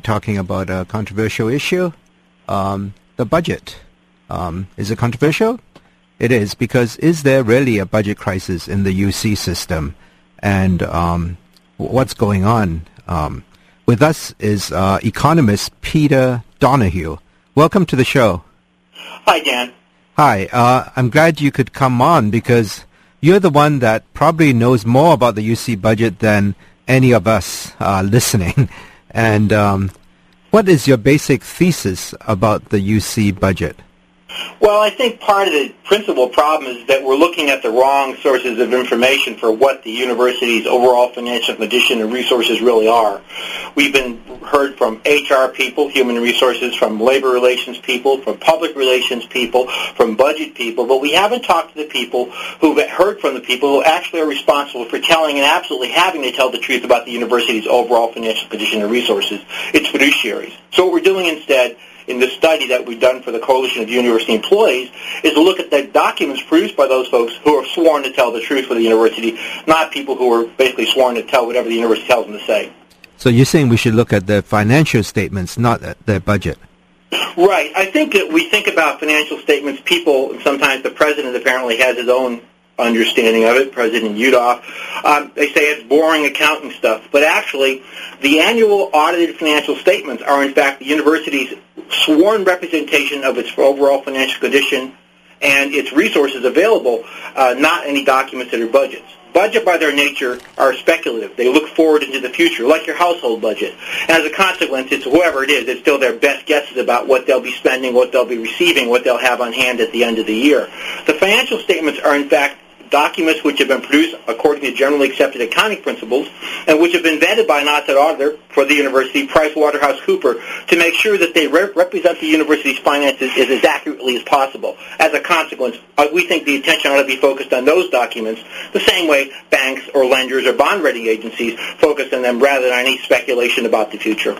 talking about a controversial issue, um, the budget. Um, is it controversial? It is because is there really a budget crisis in the UC system, and um, what's going on? Um, with us is uh, economist Peter Donahue. Welcome to the show. Hi, Dan. Hi. Uh, I'm glad you could come on because you're the one that probably knows more about the UC budget than any of us uh, listening. And um, what is your basic thesis about the UC budget? Well, I think part of the principal problem is that we're looking at the wrong sources of information for what the university's overall financial condition and resources really are. We've been heard from HR people, human resources, from labor relations people, from public relations people, from budget people, but we haven't talked to the people who've heard from the people who actually are responsible for telling and absolutely having to tell the truth about the university's overall financial condition and resources. It's fiduciaries. So what we're doing instead in the study that we've done for the Coalition of University Employees is to look at the documents produced by those folks who are sworn to tell the truth for the university, not people who are basically sworn to tell whatever the university tells them to say. So you're saying we should look at the financial statements, not at their budget? Right. I think that we think about financial statements, people, sometimes the president apparently has his own understanding of it, President Yudof. Um, they say it's boring accounting stuff, but actually, the annual audited financial statements are in fact the university's sworn representation of its overall financial condition and its resources available, uh, not any documents that are budgets. Budget by their nature are speculative. They look forward into the future, like your household budget. As a consequence, it's whoever it is, it's still their best guesses about what they'll be spending, what they'll be receiving, what they'll have on hand at the end of the year. The financial statements are in fact documents which have been produced according to generally accepted accounting principles and which have been vetted by an outside auditor for the university, PricewaterhouseCooper, to make sure that they re- represent the university's finances as, as accurately as possible. As a consequence, uh, we think the attention ought to be focused on those documents the same way banks or lenders or bond rating agencies focus on them rather than any speculation about the future.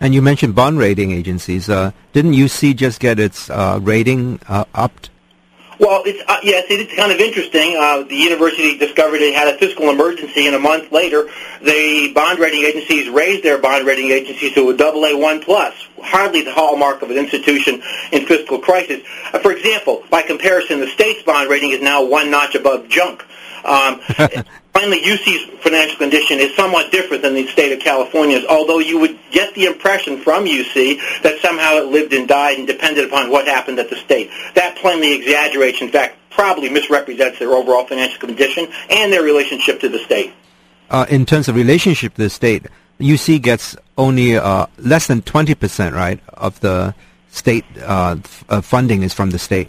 And you mentioned bond rating agencies. Uh, didn't UC just get its uh, rating uh, upped well, it's uh, yes, it's kind of interesting. Uh, the university discovered it had a fiscal emergency, and a month later, the bond rating agencies raised their bond rating agencies to a double A one plus. Hardly the hallmark of an institution in fiscal crisis. Uh, for example, by comparison, the state's bond rating is now one notch above junk. Um, finally, UC's financial condition is somewhat different than the state of California's, although you would get the impression from UC that somehow it lived and died and depended upon what happened at the state. That plainly exaggerates, in fact, probably misrepresents their overall financial condition and their relationship to the state. Uh, in terms of relationship to the state, UC gets only uh, less than 20%, right, of the state uh, f- uh, funding is from the state.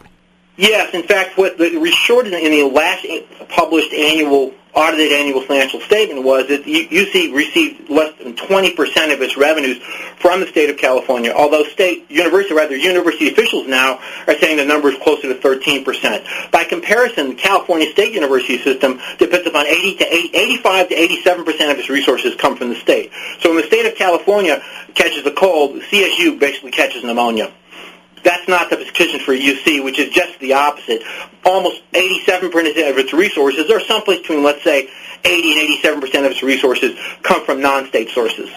Yes, in fact, what the short in the last published annual audited annual financial statement was that UC received less than 20% of its revenues from the state of California, although state university, rather university officials now are saying the number is closer to 13%. By comparison, the California State University system depends upon 80 to 80, 85 to 87% of its resources come from the state. So when the state of California catches a cold, CSU basically catches pneumonia. That's not the position for UC, which is just the opposite. Almost 87% of its resources, or someplace between, let's say, 80 and 87% of its resources come from non-state sources.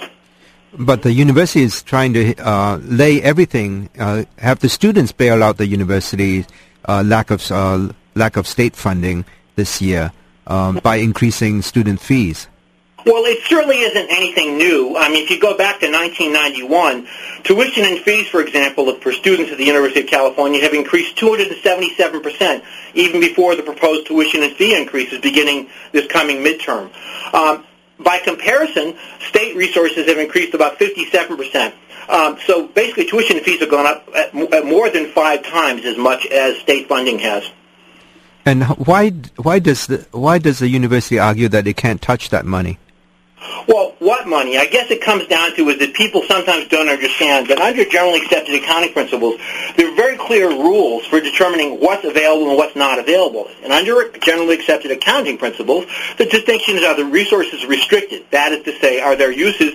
But the university is trying to uh, lay everything, uh, have the students bail out the university uh, lack of uh, lack of state funding this year um, by increasing student fees. Well, it certainly isn't anything new. I mean, if you go back to 1991, tuition and fees, for example, for students at the University of California have increased 277%, even before the proposed tuition and fee increases beginning this coming midterm. Um, by comparison, state resources have increased about 57%. Um, so basically, tuition and fees have gone up at, at more than five times as much as state funding has. And why why does the why does the university argue that it can't touch that money? Well, what money? I guess it comes down to is that people sometimes don't understand that under generally accepted accounting principles, there are very clear rules for determining what's available and what's not available. And under generally accepted accounting principles, the distinctions are the resources restricted. That is to say, are their uses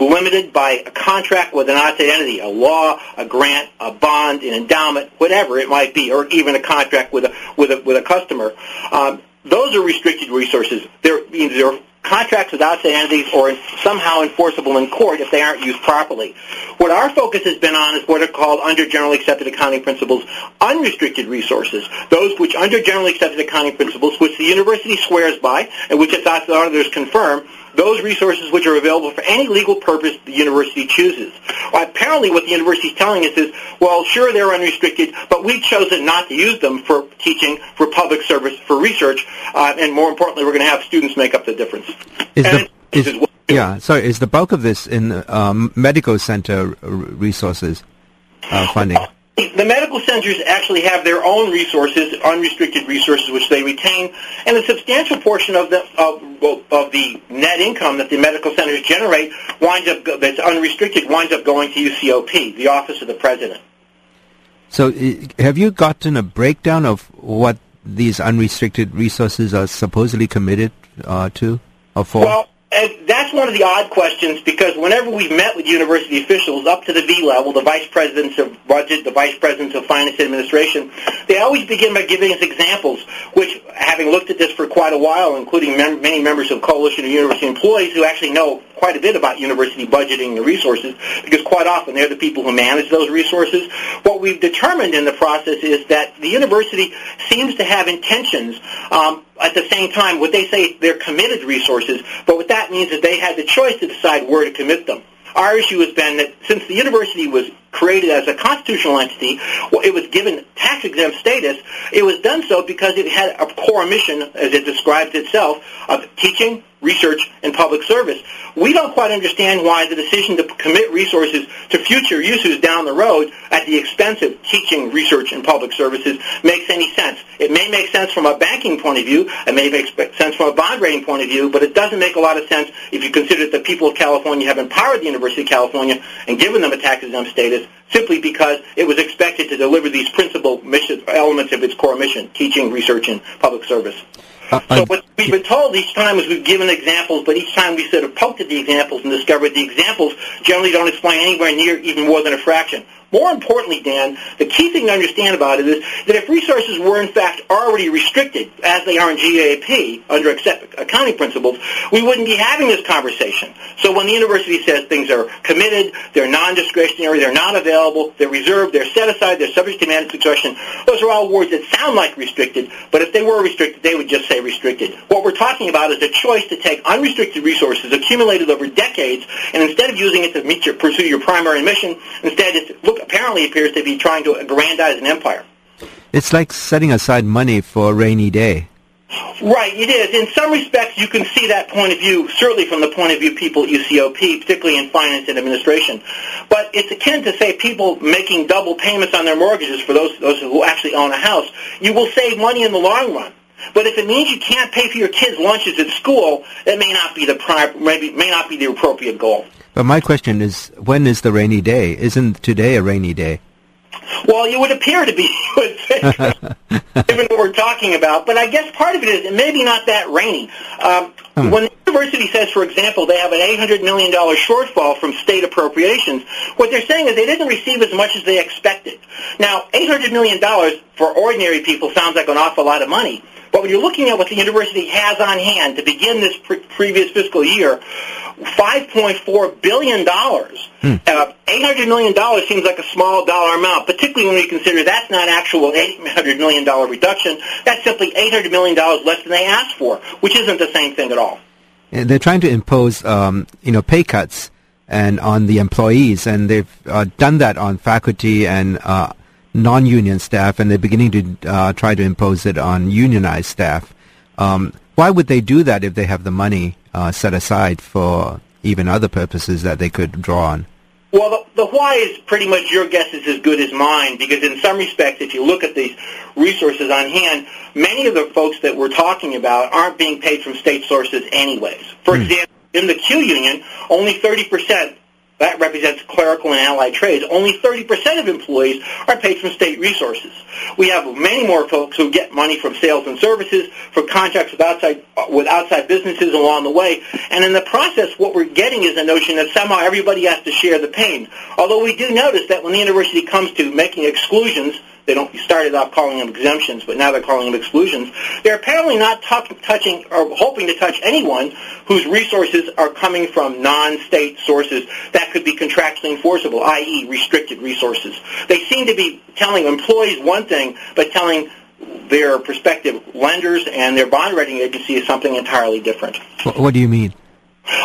limited by a contract with an outside entity, a law, a grant, a bond, an endowment, whatever it might be, or even a contract with a with a with a customer. Um, those are restricted resources. They're, they're contracts with outside entities or somehow enforceable in court if they aren't used properly. What our focus has been on is what are called under generally accepted accounting principles unrestricted resources, those which under generally accepted accounting principles, which the university swears by and which its auditors confirm, those resources which are available for any legal purpose the university chooses. Well, apparently what the university is telling us is, well, sure, they're unrestricted, but we've chosen not to use them for teaching, for public service, for research, uh, and more importantly, we're going to have students make up the difference. Is the, is, yeah, sorry, is the bulk of this in um, medical center resources uh, funding? The medical centers actually have their own resources, unrestricted resources, which they retain, and a substantial portion of the of, of the net income that the medical centers generate winds up that's unrestricted winds up going to UCOP, the Office of the President. So, have you gotten a breakdown of what these unrestricted resources are supposedly committed uh, to or for? Well, and that's one of the odd questions because whenever we've met with university officials up to the V level, the vice presidents of budget, the vice presidents of finance administration, they always begin by giving us examples, which, having looked at this for quite a while, including mem- many members of Coalition of University Employees who actually know quite a bit about university budgeting and resources, because quite often they're the people who manage those resources. What we've determined in the process is that the university seems to have intentions um, at the same time, what they say they're committed resources, but what that means is they had the choice to decide where to commit them. Our issue has been that since the university was created as a constitutional entity, it was given tax-exempt status, it was done so because it had a core mission, as it describes itself, of teaching, research, and public service. We don't quite understand why the decision to commit resources to future uses down the road at the expense of teaching, research, and public services makes any sense. It may make sense from a banking point of view, it may make sense from a bond rating point of view, but it doesn't make a lot of sense if you consider that the people of California have empowered the University of California and given them a tax-exempt status simply because it was expected to deliver these principal mission, elements of its core mission, teaching, research, and public service. Uh, so what we've been told each time is we've given examples, but each time we sort of poked at the examples and discovered the examples generally don't explain anywhere near even more than a fraction. More importantly, Dan, the key thing to understand about it is that if resources were in fact already restricted, as they are in GAAP under accounting principles, we wouldn't be having this conversation. So when the university says things are committed, they're non-discretionary, they're not available, they're reserved, they're set aside, they're subject to management discretion, those are all words that sound like restricted, but if they were restricted, they would just say restricted. What we're talking about is a choice to take unrestricted resources accumulated over decades, and instead of using it to meet your, pursue your primary mission, instead it's look apparently appears to be trying to aggrandize an empire. It's like setting aside money for a rainy day. Right, it is. In some respects, you can see that point of view, certainly from the point of view people at UCOP, particularly in finance and administration. But it's akin to, say, people making double payments on their mortgages for those, those who actually own a house. You will save money in the long run. But if it means you can't pay for your kids' lunches at school, that may not be the pri- maybe, may not be the appropriate goal. But my question is, when is the rainy day? Isn't today a rainy day? Well, it would appear to be, given what we're talking about. But I guess part of it is maybe not that rainy. Um, hmm. When the university says, for example, they have an $800 million shortfall from state appropriations, what they're saying is they didn't receive as much as they expected. Now, $800 million for ordinary people sounds like an awful lot of money. But when you're looking at what the university has on hand to begin this pre- previous fiscal year, $5.4 billion. Hmm. Uh, $800 million seems like a small dollar amount, particularly when we consider that's not actual $800 million reduction. That's simply $800 million less than they asked for, which isn't the same thing at all. They're trying to impose, um, you know, pay cuts and on the employees, and they've uh, done that on faculty and uh, non-union staff, and they're beginning to uh, try to impose it on unionized staff. Um, why would they do that if they have the money uh, set aside for even other purposes that they could draw on? Well, the, the, why is pretty much your guess is as good as mine because in some respects, if you look at these resources on hand, many of the folks that we're talking about aren't being paid from state sources anyways. For mm. example, in the CUE Union, only 30% that represents clerical and allied trades. Only 30% of employees are paid from state resources. We have many more folks who get money from sales and services, from contracts with outside, with outside businesses along the way. And in the process, what we're getting is a notion that somehow everybody has to share the pain. Although we do notice that when the university comes to making exclusions they don't started off calling them exemptions, but now they're calling them exclusions. They're apparently not t- touching or hoping to touch anyone whose resources are coming from non-state sources that could be contractually enforceable, i.e., restricted resources. They seem to be telling employees one thing, but telling their prospective lenders and their bond rating agency is something entirely different. What do you mean?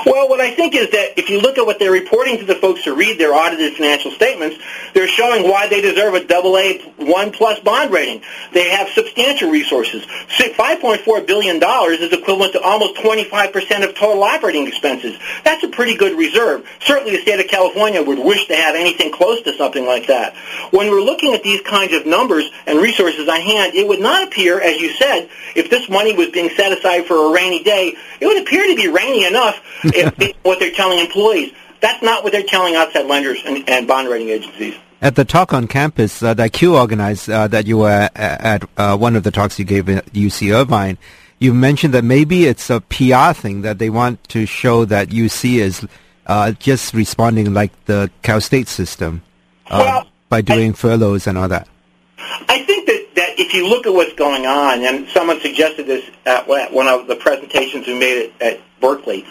Well, what I think is that if you look at what they're reporting to the folks who read their audited financial statements, they're showing why they deserve a double A one plus bond rating. They have substantial resources. $5.4 billion is equivalent to almost 25% of total operating expenses. That's a pretty good reserve. Certainly the state of California would wish to have anything close to something like that. When we're looking at these kinds of numbers and resources on hand, it would not appear, as you said, if this money was being set aside for a rainy day, it would appear to be rainy enough if what they're telling employees. That's not what they're telling outside lenders and, and bond rating agencies. At the talk on campus uh, that CUE organized, uh, that you were at, uh, one of the talks you gave at UC Irvine, you mentioned that maybe it's a PR thing that they want to show that UC is uh, just responding like the Cal State system uh, well, by doing I, furloughs and all that. I think that, that if you look at what's going on, and someone suggested this at one of the presentations we made at, at Berkeley,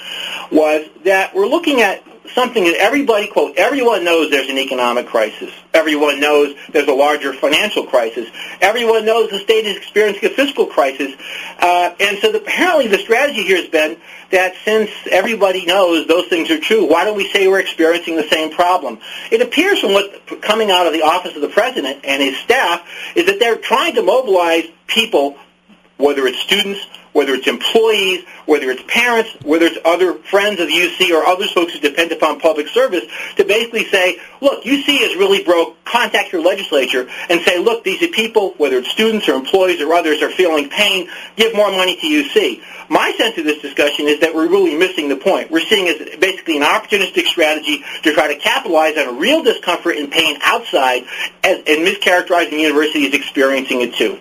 was that we're looking at something that everybody, quote, everyone knows there's an economic crisis. Everyone knows there's a larger financial crisis. Everyone knows the state is experiencing a fiscal crisis. Uh, and so the, apparently the strategy here has been that since everybody knows those things are true, why don't we say we're experiencing the same problem? It appears from what coming out of the office of the president and his staff is that they're trying to mobilize people, whether it's students, whether it's employees, whether it's parents, whether it's other friends of UC or other folks who depend upon public service, to basically say, look, UC is really broke. Contact your legislature and say, look, these are people, whether it's students or employees or others, are feeling pain. Give more money to UC. My sense of this discussion is that we're really missing the point. We're seeing as basically an opportunistic strategy to try to capitalize on a real discomfort and pain outside and mischaracterizing the university experiencing it too.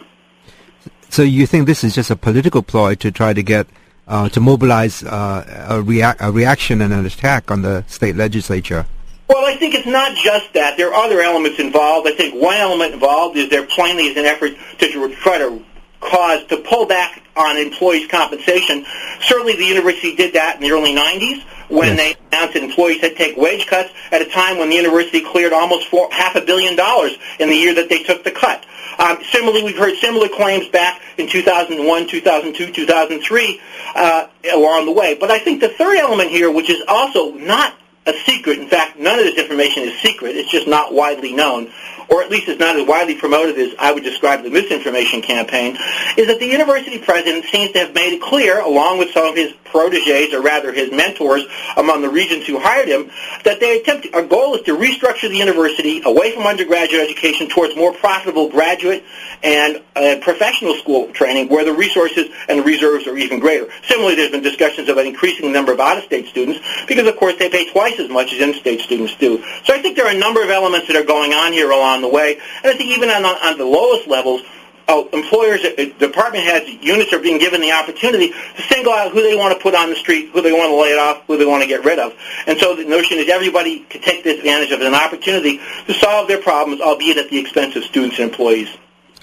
So you think this is just a political ploy to try to get uh, to mobilize uh, a, rea- a reaction and an attack on the state legislature? Well, I think it's not just that. There are other elements involved. I think one element involved is there plainly is an effort to try to cause to pull back on employees' compensation. Certainly, the university did that in the early 90s when yes. they announced that employees had to take wage cuts at a time when the university cleared almost four, half a billion dollars in the year that they took the cut. Um, similarly, we've heard similar claims back in 2001, 2002, 2003 uh, along the way. But I think the third element here, which is also not a secret, in fact, none of this information is secret, it's just not widely known, or at least it's not as widely promoted as I would describe the misinformation campaign, is that the university president seems to have made it clear, along with some of his proteges, or rather his mentors among the regents who hired him, that they attempt, our goal is to restructure the university away from undergraduate education towards more profitable graduate and uh, professional school training where the resources and the reserves are even greater. Similarly, there's been discussions about increasing the number of out-of-state students because, of course, they pay twice as much as in-state students do. So I think there are a number of elements that are going on here along the way. And I think even on, on the lowest levels, oh, employers, uh, department heads, units are being given the opportunity to single out who they want to put on the street, who they want to lay it off, who they want to get rid of. And so the notion is everybody can take this advantage of an opportunity to solve their problems, albeit at the expense of students and employees.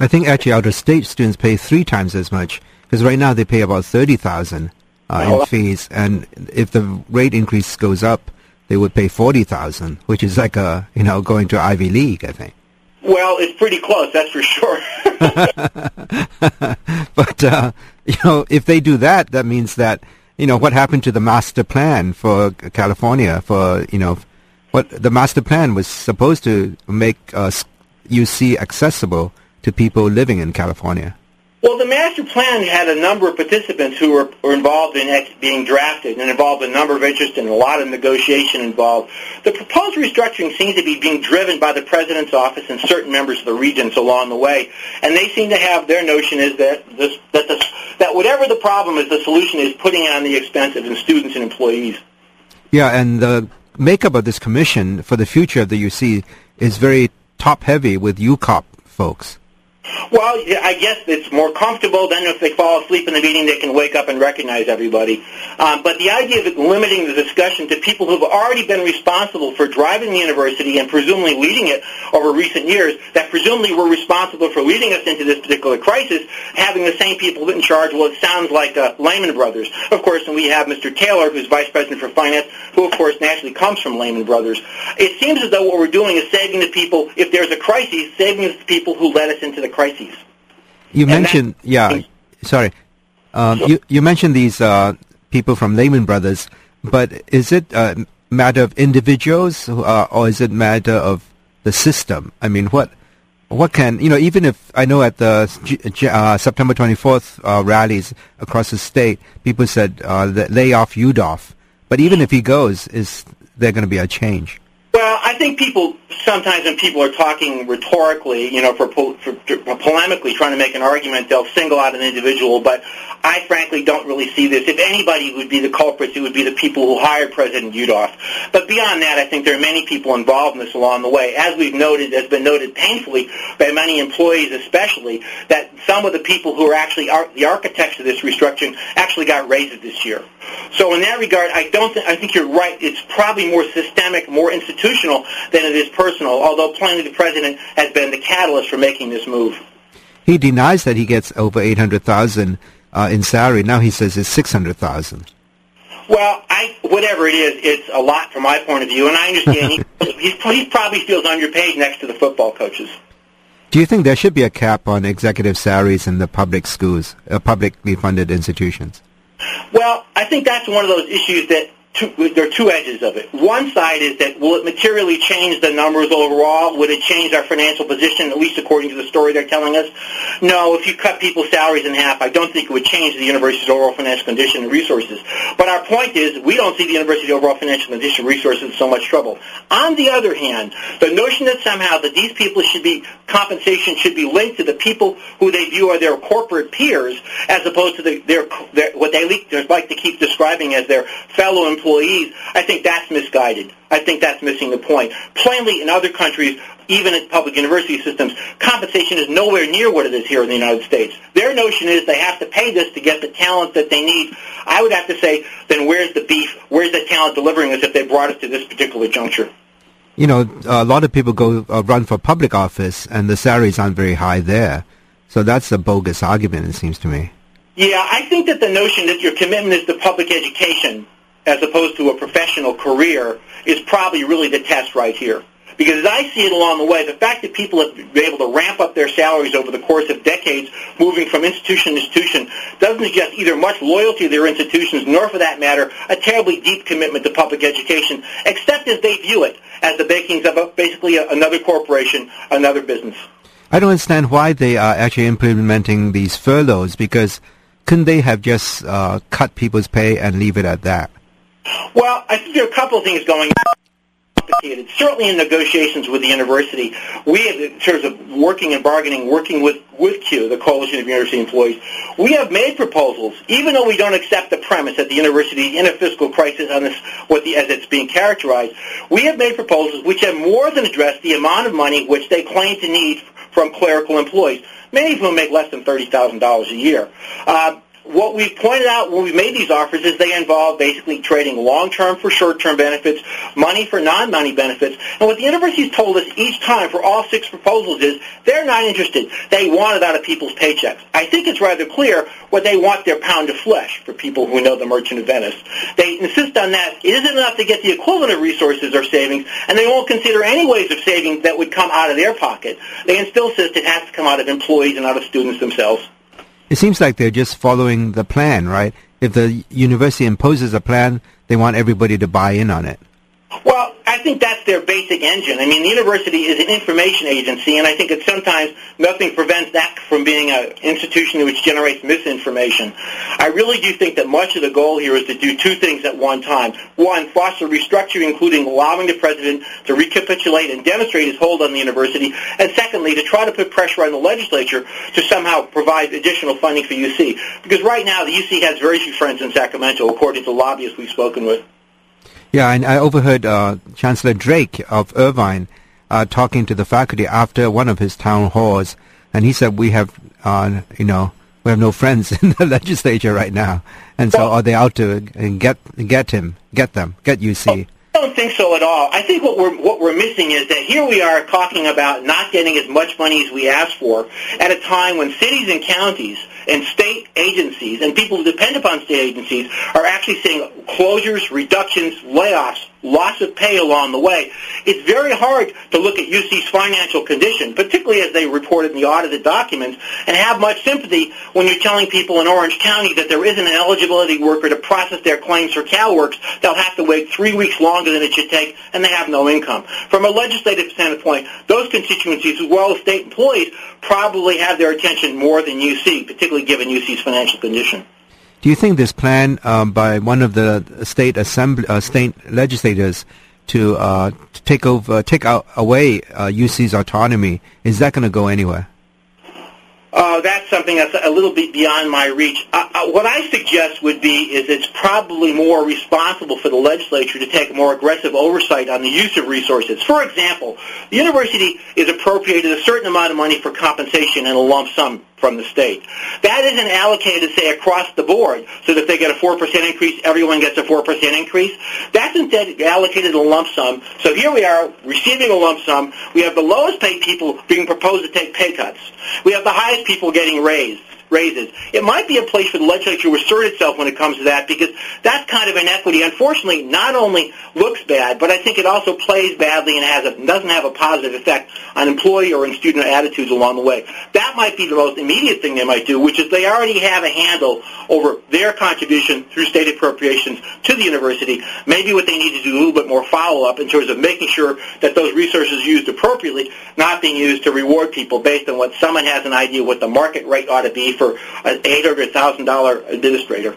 I think actually out-of-state students pay three times as much because right now they pay about thirty thousand uh, in fees, and if the rate increase goes up, they would pay forty thousand, which is like a you know going to Ivy League, I think. Well, it's pretty close, that's for sure. but uh, you know, if they do that, that means that you know what happened to the master plan for California for you know what the master plan was supposed to make uh, UC accessible to people living in California. Well, the master plan had a number of participants who were, were involved in ex- being drafted and involved a number of interest and a lot of negotiation involved. The proposed restructuring seems to be being driven by the president's office and certain members of the regents along the way, and they seem to have their notion is that this, that this, that whatever the problem is, the solution is putting on the expense of students and employees. Yeah, and the makeup of this commission for the future of the UC is very top heavy with UCOP folks. Well, I guess it's more comfortable. Then if they fall asleep in the meeting, they can wake up and recognize everybody. Um, but the idea of limiting the discussion to people who have already been responsible for driving the university and presumably leading it over recent years, that presumably were responsible for leading us into this particular crisis, having the same people in charge, well, it sounds like uh, Lehman Brothers. Of course, and we have Mr. Taylor, who's Vice President for Finance, who, of course, naturally comes from Lehman Brothers. It seems as though what we're doing is saving the people, if there's a crisis, saving the people who led us into the crises. You mentioned, yeah, sorry. Um, you, you mentioned these uh, people from Lehman Brothers, but is it a matter of individuals uh, or is it matter of the system? I mean, what what can you know? Even if I know at the uh, September 24th uh, rallies across the state, people said uh, lay off Yudof, but even if he goes, is there going to be a change? Well, I think people sometimes when people are talking rhetorically, you know, for, for, for polemically trying to make an argument, they'll single out an individual. But I frankly don't really see this. If anybody would be the culprits, it would be the people who hired President Yudof. But beyond that, I think there are many people involved in this along the way. As we've noted, has been noted painfully by many employees especially, that some of the people who are actually ar- the architects of this restructuring actually got raises this year. So in that regard, I don't. Th- I think you're right. It's probably more systemic, more institutional than it is personal. Although plainly the president has been the catalyst for making this move. He denies that he gets over eight hundred thousand uh, in salary. Now he says it's six hundred thousand. Well, I whatever it is, it's a lot from my point of view, and I understand he, he's, he probably feels underpaid next to the football coaches. Do you think there should be a cap on executive salaries in the public schools, uh, publicly funded institutions? Well, I think that's one of those issues that two, there are two edges of it. One side is that will it materially change the numbers overall? Would it change our financial position, at least according to the story they're telling us? No, if you cut people's salaries in half, I don't think it would change the university's overall financial condition and resources. But our point is, we don't see the university's overall financial condition and resources in so much trouble. On the other hand, the notion that somehow that these people should be, compensation should be linked to the people who they view are their corporate peers, as opposed to the, their, their what they like to keep describing as their fellow employees employees, I think that's misguided. I think that's missing the point. Plainly, in other countries, even in public university systems, compensation is nowhere near what it is here in the United States. Their notion is they have to pay this to get the talent that they need. I would have to say, then where's the beef? Where's the talent delivering us if they brought us to this particular juncture? You know, a lot of people go uh, run for public office, and the salaries aren't very high there. So that's a bogus argument, it seems to me. Yeah, I think that the notion that your commitment is to public education as opposed to a professional career is probably really the test right here. Because as I see it along the way, the fact that people have been able to ramp up their salaries over the course of decades, moving from institution to institution, doesn't suggest either much loyalty to their institutions, nor for that matter, a terribly deep commitment to public education, except as they view it as the makings of a, basically a, another corporation, another business. I don't understand why they are actually implementing these furloughs, because couldn't they have just uh, cut people's pay and leave it at that? Well, I think there are a couple of things going on. Complicated. Certainly in negotiations with the university, we have, in terms of working and bargaining, working with, with CUE, the Coalition of University Employees, we have made proposals, even though we don't accept the premise that the university is in a fiscal crisis on this, what the, as it's being characterized, we have made proposals which have more than addressed the amount of money which they claim to need from clerical employees, many of whom make less than $30,000 a year. Uh, what we pointed out when we made these offers is they involve basically trading long-term for short-term benefits, money for non-money benefits. And what the university's told us each time for all six proposals is they're not interested. They want it out of people's paychecks. I think it's rather clear what they want their pound of flesh for people who know the Merchant of Venice. They insist on that. It isn't enough to get the equivalent of resources or savings, and they won't consider any ways of saving that would come out of their pocket. They still insist it has to come out of employees and out of students themselves. It seems like they're just following the plan, right? If the university imposes a plan, they want everybody to buy in on it. Well, I think that's their basic engine. I mean, the university is an information agency, and I think that sometimes nothing prevents that from being an institution which generates misinformation. I really do think that much of the goal here is to do two things at one time. One, foster restructuring, including allowing the president to recapitulate and demonstrate his hold on the university, and secondly, to try to put pressure on the legislature to somehow provide additional funding for UC. Because right now, the UC has very few friends in Sacramento, according to lobbyists we've spoken with. Yeah, and I overheard uh, Chancellor Drake of Irvine uh, talking to the faculty after one of his town halls, and he said we have, uh, you know, we have no friends in the legislature right now, and so are they out to get get him, get them, get UC? I don't think so at all. I think what we're what we're missing is that here we are talking about not getting as much money as we asked for at a time when cities and counties and state agencies and people who depend upon state agencies are actually seeing closures, reductions, layoffs, loss of pay along the way. It's very hard to look at UC's financial condition, particularly as they reported in the audited documents, and have much sympathy when you're telling people in Orange County that there isn't an eligibility worker to process their claims for CalWorks. They'll have to wait three weeks longer than it should take, and they have no income. From a legislative standpoint, those constituencies, as well as state employees, probably have their attention more than UC, particularly given UC's financial condition. Do you think this plan um, by one of the state assembly, uh, state legislators to, uh, to take over, take out away uh, UC's autonomy, is that going to go anywhere? Uh, that's something that's a little bit beyond my reach. Uh, uh, what I suggest would be is it's probably more responsible for the legislature to take more aggressive oversight on the use of resources. For example, the university is appropriated a certain amount of money for compensation in a lump sum from the state. That isn't allocated, say, across the board, so that if they get a 4% increase, everyone gets a 4% increase. That's instead allocated a lump sum. So here we are receiving a lump sum. We have the lowest paid people being proposed to take pay cuts. We have the highest people getting raised raises. It might be a place for the legislature to assert itself when it comes to that because that kind of inequity. Unfortunately, not only looks bad, but I think it also plays badly and has a, doesn't have a positive effect on employee or in student attitudes along the way. That might be the most immediate thing they might do, which is they already have a handle over their contribution through state appropriations to the university. Maybe what they need to do is a little bit more follow-up in terms of making sure that those resources used appropriately, not being used to reward people based on what someone has an idea what the market rate ought to be for an $800,000 administrator.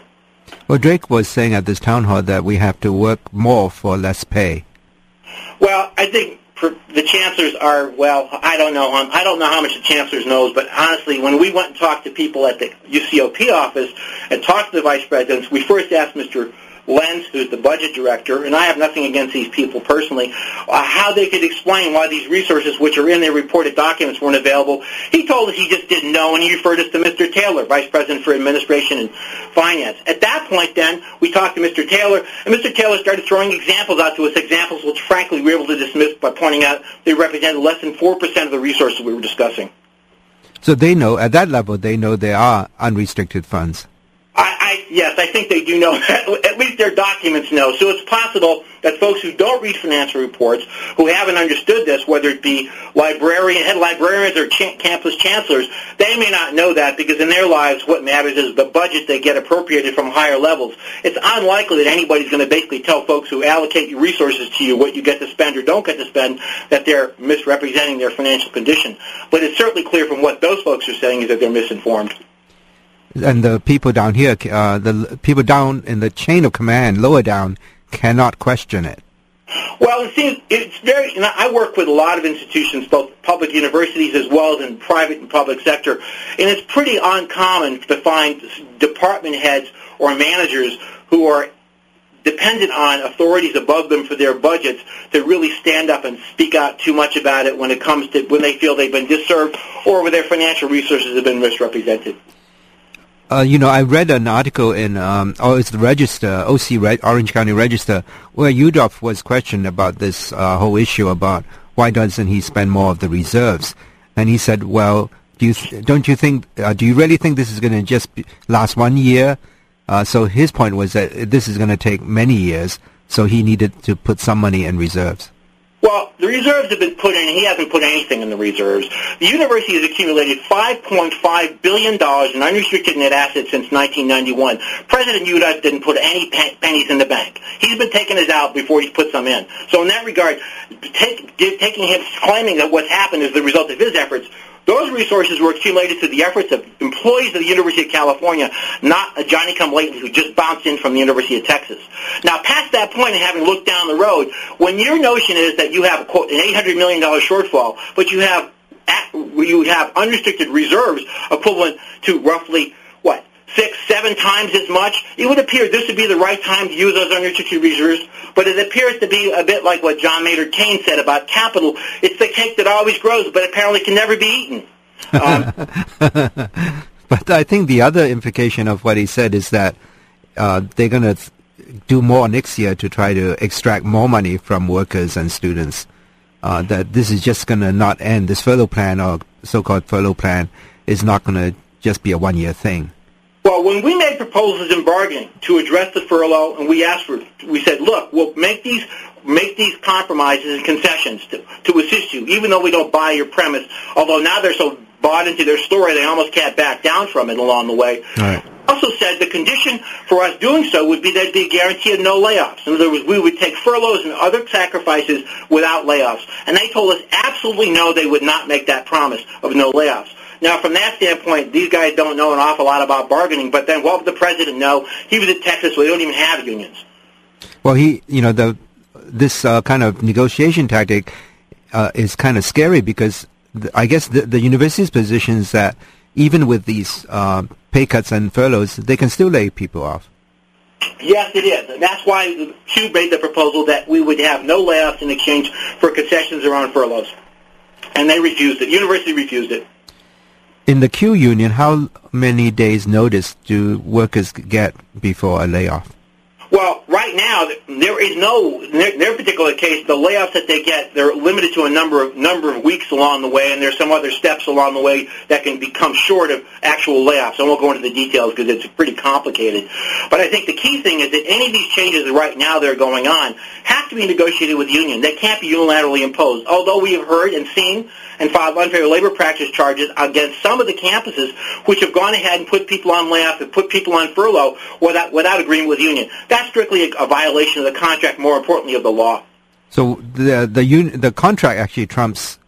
Well, Drake was saying at this town hall that we have to work more for less pay. Well, I think for the chancellors are well. I don't know. um, I don't know how much the chancellors knows, but honestly, when we went and talked to people at the UCOP office and talked to the vice presidents, we first asked Mr. Lenz, who's the budget director, and I have nothing against these people personally, uh, how they could explain why these resources, which are in their reported documents, weren't available. He told us he just didn't know, and he referred us to Mr. Taylor, Vice President for Administration and Finance. At that point, then, we talked to Mr. Taylor, and Mr. Taylor started throwing examples out to us, examples which, frankly, we were able to dismiss by pointing out they represented less than 4% of the resources we were discussing. So they know, at that level, they know there are unrestricted funds. I, yes, I think they do know. At least their documents know. So it's possible that folks who don't read financial reports, who haven't understood this, whether it be librarian, head librarians or ch- campus chancellors, they may not know that because in their lives, what matters is the budget they get appropriated from higher levels. It's unlikely that anybody's going to basically tell folks who allocate resources to you what you get to spend or don't get to spend that they're misrepresenting their financial condition. But it's certainly clear from what those folks are saying is that they're misinformed. And the people down here, uh, the people down in the chain of command, lower down, cannot question it. Well, it seems it's very. I work with a lot of institutions, both public universities as well as in private and public sector, and it's pretty uncommon to find department heads or managers who are dependent on authorities above them for their budgets to really stand up and speak out too much about it when it comes to when they feel they've been disserved or where their financial resources have been misrepresented. Uh, you know, I read an article in, um, oh, it's the Register, OC Re- Orange County Register, where Yudof was questioned about this uh, whole issue about why doesn't he spend more of the reserves, and he said, well, do you th- don't you think, uh, do you really think this is going to just last one year? Uh, so his point was that this is going to take many years, so he needed to put some money in reserves. Well, the reserves have been put in. He hasn't put anything in the reserves. The university has accumulated $5.5 billion in unrestricted net assets since 1991. President Yudof didn't put any pennies in the bank. He's been taking his out before he's put some in. So in that regard, take, taking him claiming that what's happened is the result of his efforts those resources were accumulated through the efforts of employees of the University of California, not a Johnny-come-lately who just bounced in from the University of Texas. Now, past that point and having looked down the road, when your notion is that you have, quote, an $800 million shortfall, but you have, at, you have unrestricted reserves equivalent to roughly, six, seven times as much, it would appear this would be the right time to use those unrestricted reserves. But it appears to be a bit like what John Maynard Keynes said about capital. It's the cake that always grows, but apparently can never be eaten. Um, but I think the other implication of what he said is that uh, they're going to th- do more next year to try to extract more money from workers and students. Uh, that this is just going to not end. This furlough plan or so-called furlough plan is not going to just be a one-year thing. Well, when we made proposals in bargaining to address the furlough, and we asked for, we said, look, we'll make these make these compromises and concessions to, to assist you, even though we don't buy your premise. Although now they're so bought into their story, they almost can't back down from it along the way. Right. Also said the condition for us doing so would be there'd be a guarantee of no layoffs. In other words, we would take furloughs and other sacrifices without layoffs. And they told us absolutely no, they would not make that promise of no layoffs. Now, from that standpoint, these guys don't know an awful lot about bargaining. But then, what would the president know? He was at Texas, where they don't even have unions. Well, he, you know, the this uh, kind of negotiation tactic uh, is kind of scary because th- I guess the, the university's position is that even with these uh, pay cuts and furloughs, they can still lay people off. Yes, it is. And that's why CUE made the proposal that we would have no layoffs in exchange for concessions around furloughs. And they refused it. University refused it. In the CUE union, how many days notice do workers get before a layoff? Well, right now there is no in their, particular case. The layoffs that they get they're limited to a number of number of weeks along the way, and there's some other steps along the way that can become short of actual layoffs. I won't go into the details because it's pretty complicated. But I think the key thing is that any of these changes right now that are going on have to be negotiated with the union. They can't be unilaterally imposed. Although we have heard and seen and filed unfair labor practice charges against some of the campuses which have gone ahead and put people on layoff and put people on furlough without, without agreement with the union. That's strictly a, a violation of the contract, more importantly, of the law. So the the un- the contract actually trumps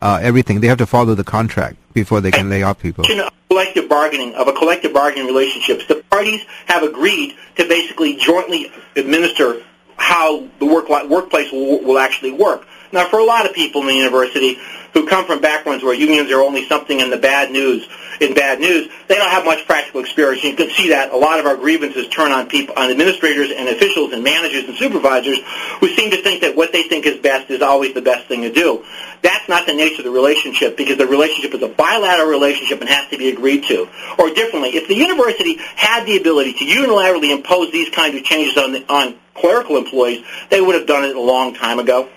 uh, everything. They have to follow the contract before they can lay off people. Collective bargaining of a collective bargaining relationship. The parties have agreed to basically jointly administer how the work workplace will, will actually work. Now, for a lot of people in the university who come from backgrounds where unions are only something in the bad news, in bad news, they don't have much practical experience. You can see that a lot of our grievances turn on people, on administrators and officials and managers and supervisors who seem to think that what they think is best is always the best thing to do. That's not the nature of the relationship because the relationship is a bilateral relationship and has to be agreed to. Or differently, if the university had the ability to unilaterally impose these kinds of changes on, the, on clerical employees, they would have done it a long time ago.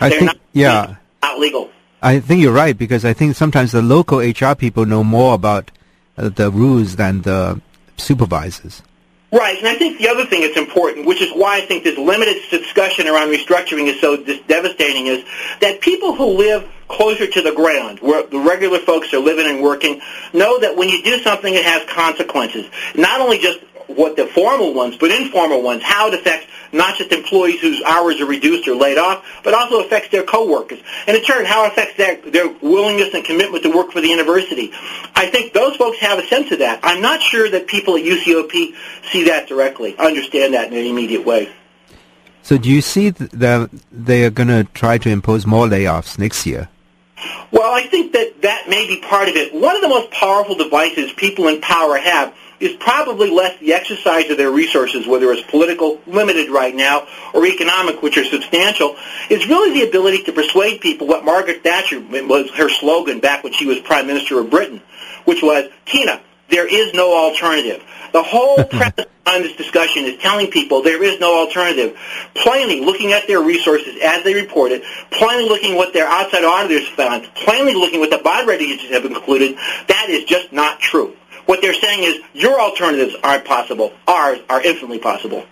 I They're think, not, yeah. not legal. I think you're right because I think sometimes the local HR people know more about uh, the rules than the supervisors. Right, and I think the other thing that's important, which is why I think this limited discussion around restructuring is so devastating, is that people who live closer to the ground, where the regular folks are living and working, know that when you do something, it has consequences. Not only just what the formal ones, but informal ones, how it affects not just employees whose hours are reduced or laid off, but also affects their coworkers. And in turn, how it affects their, their willingness and commitment to work for the university. I think those folks have a sense of that. I'm not sure that people at UCOP see that directly, understand that in an immediate way. So do you see that they are going to try to impose more layoffs next year? Well, I think that that may be part of it. One of the most powerful devices people in power have is probably less the exercise of their resources, whether it's political, limited right now, or economic, which are substantial, is really the ability to persuade people what Margaret Thatcher was her slogan back when she was Prime Minister of Britain, which was, Tina, there is no alternative. The whole premise on this discussion is telling people there is no alternative. Plainly looking at their resources as they report it, plainly looking what their outside auditors found, plainly looking what the bond ratings have concluded, that is just not true. What they're saying is your alternatives aren't possible. Ours are infinitely possible.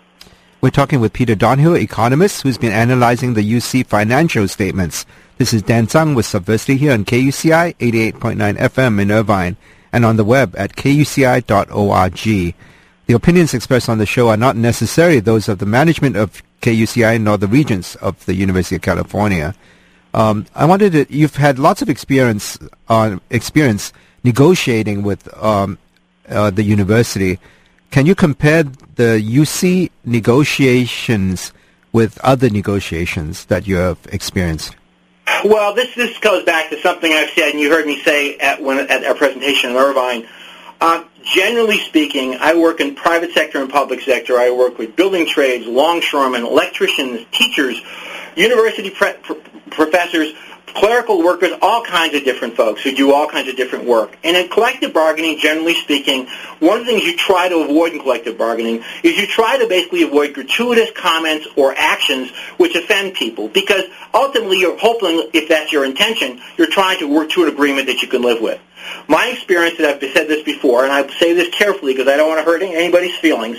We're talking with Peter Donahue, economist, who's been analyzing the UC financial statements. This is Dan Tsang with Subversity here on KUCI 88.9 FM in Irvine and on the web at kuci.org. The opinions expressed on the show are not necessarily those of the management of KUCI nor the regents of the University of California. Um, I wanted to, you've had lots of experience on experience negotiating with um, uh, the university. Can you compare the UC negotiations with other negotiations that you have experienced? Well, this this goes back to something I've said, and you heard me say at when at our presentation in Irvine. Uh, generally speaking, I work in private sector and public sector. I work with building trades, longshoremen, electricians, teachers, university pre- professors, clerical workers, all kinds of different folks who do all kinds of different work. And in collective bargaining, generally speaking, one of the things you try to avoid in collective bargaining is you try to basically avoid gratuitous comments or actions which offend people because ultimately you're hoping, if that's your intention, you're trying to work to an agreement that you can live with. My experience, and I've said this before, and I say this carefully because I don't want to hurt anybody's feelings,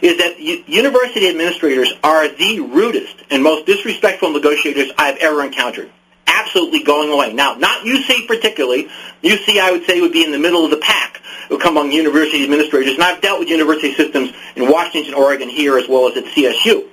is that university administrators are the rudest and most disrespectful negotiators I've ever encountered absolutely going away. Now, not UC particularly. UC, I would say, would be in the middle of the pack among university administrators, and I've dealt with university systems in Washington, Oregon, here, as well as at CSU.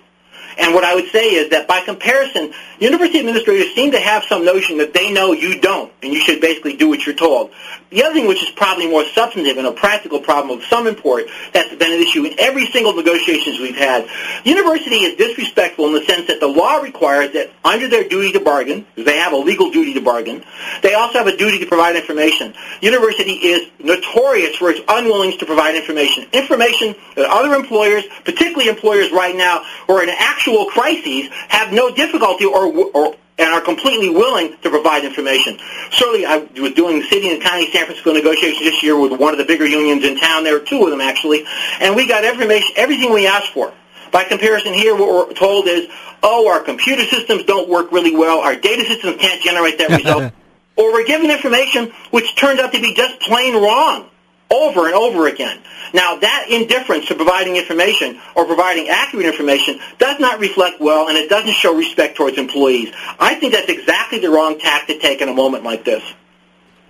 And what I would say is that by comparison, university administrators seem to have some notion that they know you don't, and you should basically do what you're told. The other thing, which is probably more substantive and a practical problem of some import, that's been an issue in every single negotiations we've had. University is disrespectful in the sense that the law requires that under their duty to bargain, they have a legal duty to bargain, they also have a duty to provide information. University is notorious for its unwillingness to provide information. Information that other employers, particularly employers right now who are in actual crises, have no difficulty or, or and are completely willing to provide information. Certainly, I was doing the city and county San Francisco negotiations this year with one of the bigger unions in town. There were two of them actually, and we got information, everything we asked for. By comparison, here what we're told is, oh, our computer systems don't work really well, our data systems can't generate that result, or we're given information which turned out to be just plain wrong over and over again. Now, that indifference to providing information or providing accurate information does not reflect well, and it doesn't show respect towards employees. I think that's exactly the wrong tack to take in a moment like this.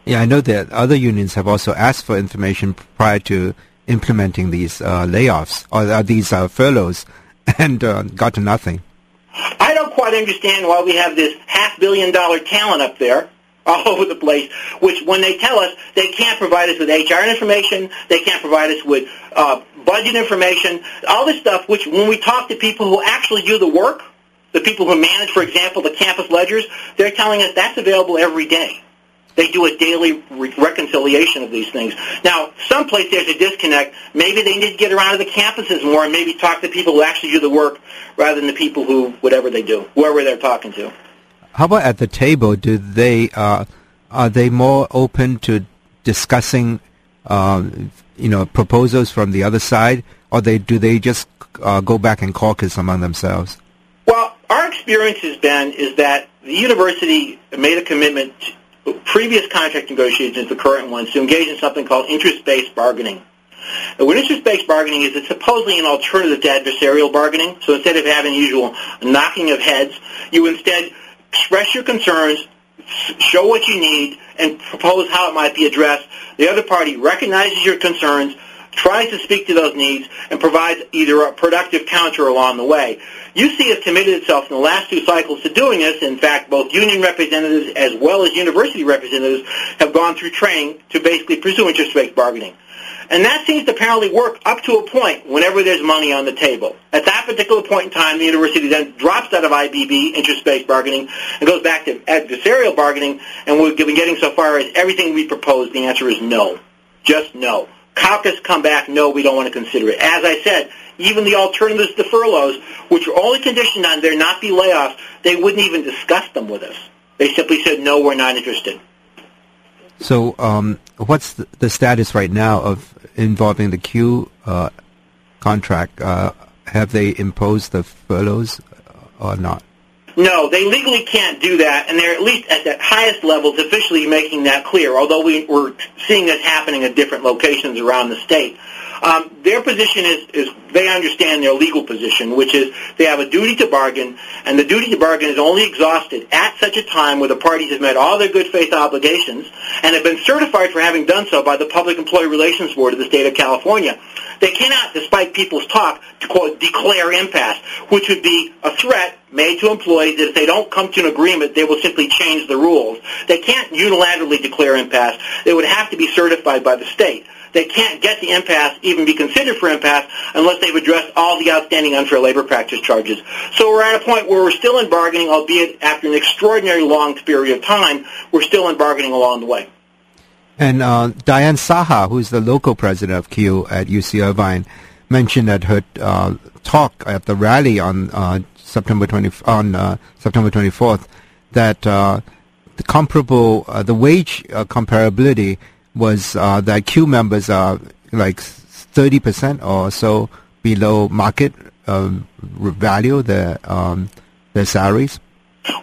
Yeah, I know that other unions have also asked for information prior to implementing these uh, layoffs or uh, these uh, furloughs and uh, got to nothing. I don't quite understand why we have this half billion dollar talent up there all over the place, which when they tell us they can't provide us with HR information, they can't provide us with uh, budget information, all this stuff, which when we talk to people who actually do the work, the people who manage, for example, the campus ledgers, they're telling us that's available every day. They do a daily re- reconciliation of these things. Now, someplace there's a disconnect. Maybe they need to get around to the campuses more and maybe talk to people who actually do the work rather than the people who, whatever they do, whoever they're talking to. How about at the table? Do they uh, are they more open to discussing, um, you know, proposals from the other side, or they do they just uh, go back and caucus among themselves? Well, our experience has been is that the university made a commitment to previous contract negotiations, the current ones, to engage in something called interest-based bargaining. And what interest-based bargaining is, it's supposedly an alternative to adversarial bargaining. So instead of having usual knocking of heads, you instead express your concerns, show what you need, and propose how it might be addressed. The other party recognizes your concerns, tries to speak to those needs, and provides either a productive counter along the way. UC has committed itself in the last two cycles to doing this. In fact, both union representatives as well as university representatives have gone through training to basically pursue interest-based bargaining. And that seems to apparently work up to a point whenever there's money on the table. At that particular point in time, the university then drops out of IBB, interest-based bargaining, and goes back to adversarial bargaining, and we've been getting so far as everything we propose, the answer is no. Just no. Caucus come back, no, we don't want to consider it. As I said, even the alternatives to furloughs, which are only conditioned on there not be layoffs, they wouldn't even discuss them with us. They simply said, no, we're not interested. So, um, what's the, the, status right now of involving the CUE uh, contract? Uh, have they imposed the furloughs or not? No, they legally can't do that, and they're at least at the highest levels officially making that clear, although we, we're seeing this happening at different locations around the state. Um, their position is, is they understand their legal position, which is they have a duty to bargain, and the duty to bargain is only exhausted at such a time where the parties have met all their good faith obligations and have been certified for having done so by the Public Employee Relations Board of the state of California. They cannot, despite people's talk, quote, declare impasse, which would be a threat made to employees that if they don't come to an agreement, they will simply change the rules. They can't unilaterally declare impasse. They would have to be certified by the state they can't get the impasse, even be considered for impasse, unless they've addressed all the outstanding unfair labor practice charges. So we're at a point where we're still in bargaining, albeit after an extraordinary long period of time, we're still in bargaining along the way. And uh, Diane Saha, who's the local president of CUE at UC Irvine, mentioned at her uh, talk at the rally on uh, September 20 on uh, September 24th that uh, the comparable, uh, the wage comparability was uh, that CUE members are like 30% or so below market um, value, their, um, their salaries?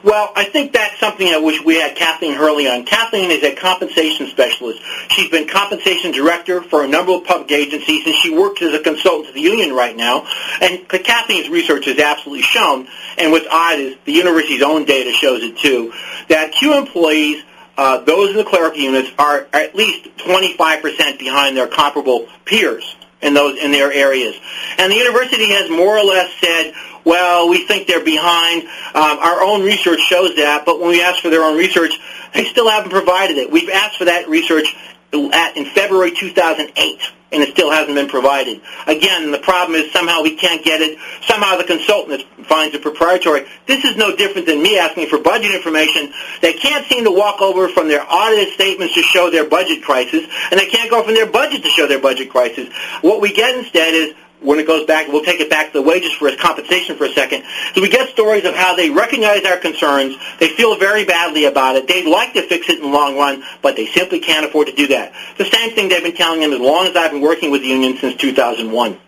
Well, I think that's something I wish we had Kathleen Hurley on. Kathleen is a compensation specialist. She's been compensation director for a number of public agencies, and she works as a consultant to the union right now. And Kathleen's research has absolutely shown, and what's odd is the university's own data shows it too, that CUE employees uh, those in the clerical units are at least 25% behind their comparable peers in those in their areas. And the university has more or less said, well, we think they're behind. Um, our own research shows that, but when we ask for their own research, they still haven't provided it. We've asked for that research at, in February 2008 and it still hasn't been provided. Again, the problem is somehow we can't get it. Somehow the consultant finds it proprietary. This is no different than me asking for budget information. They can't seem to walk over from their audited statements to show their budget crisis, and they can't go from their budget to show their budget crisis. What we get instead is when it goes back, we'll take it back to the wages for his compensation for a second. So we get stories of how they recognize our concerns. They feel very badly about it. They'd like to fix it in the long run, but they simply can't afford to do that. The same thing they've been telling them as long as I've been working with the union since 2001.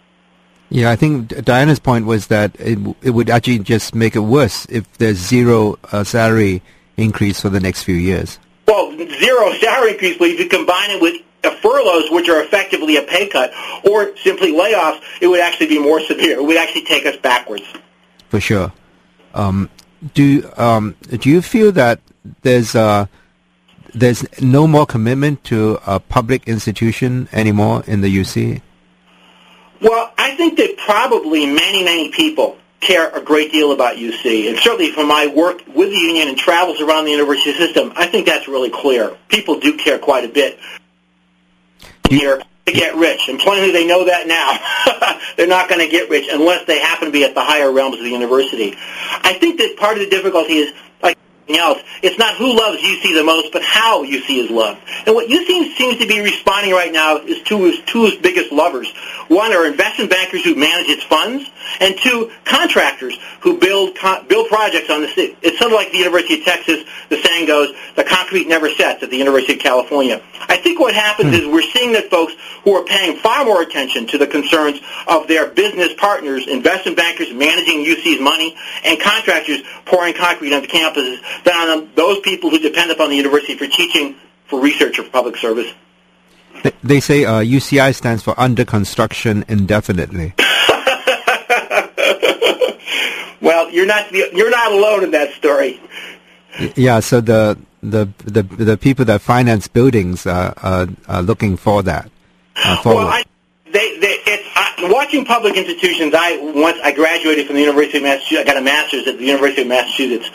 Yeah, I think Diana's point was that it, it would actually just make it worse if there's zero uh, salary increase for the next few years. Well, zero salary increase, but if you combine it with furloughs, which are effectively a pay cut, or simply layoffs, it would actually be more severe. It would actually take us backwards. For sure. Um, do um, do you feel that there's uh, there's no more commitment to a public institution anymore in the UC? Well, I think that probably many many people care a great deal about UC, and certainly from my work with the union and travels around the university system, I think that's really clear. People do care quite a bit here to get rich, and plainly they know that now. They're not going to get rich unless they happen to be at the higher realms of the university. I think that part of the difficulty is else. It's not who loves UC the most, but how UC is loved. And what UC seems to be responding right now is to its two biggest lovers. One are investment bankers who manage its funds, and two, contractors who build build projects on the city. It's sort of like the University of Texas. The saying goes, "The concrete never sets." At the University of California, I think what happens hmm. is we're seeing that folks who are paying far more attention to the concerns of their business partners, investment bankers managing UC's money, and contractors pouring concrete onto campuses than on those people who depend upon the university for teaching, for research, or for public service. They say uh, UCI stands for under construction indefinitely. well, you're not you're not alone in that story. Yeah, so the the the the people that finance buildings are, are, are looking for that. Uh, well, I, they, they, it's, uh, watching public institutions. I once I graduated from the University of Massachusetts. I got a master's at the University of Massachusetts,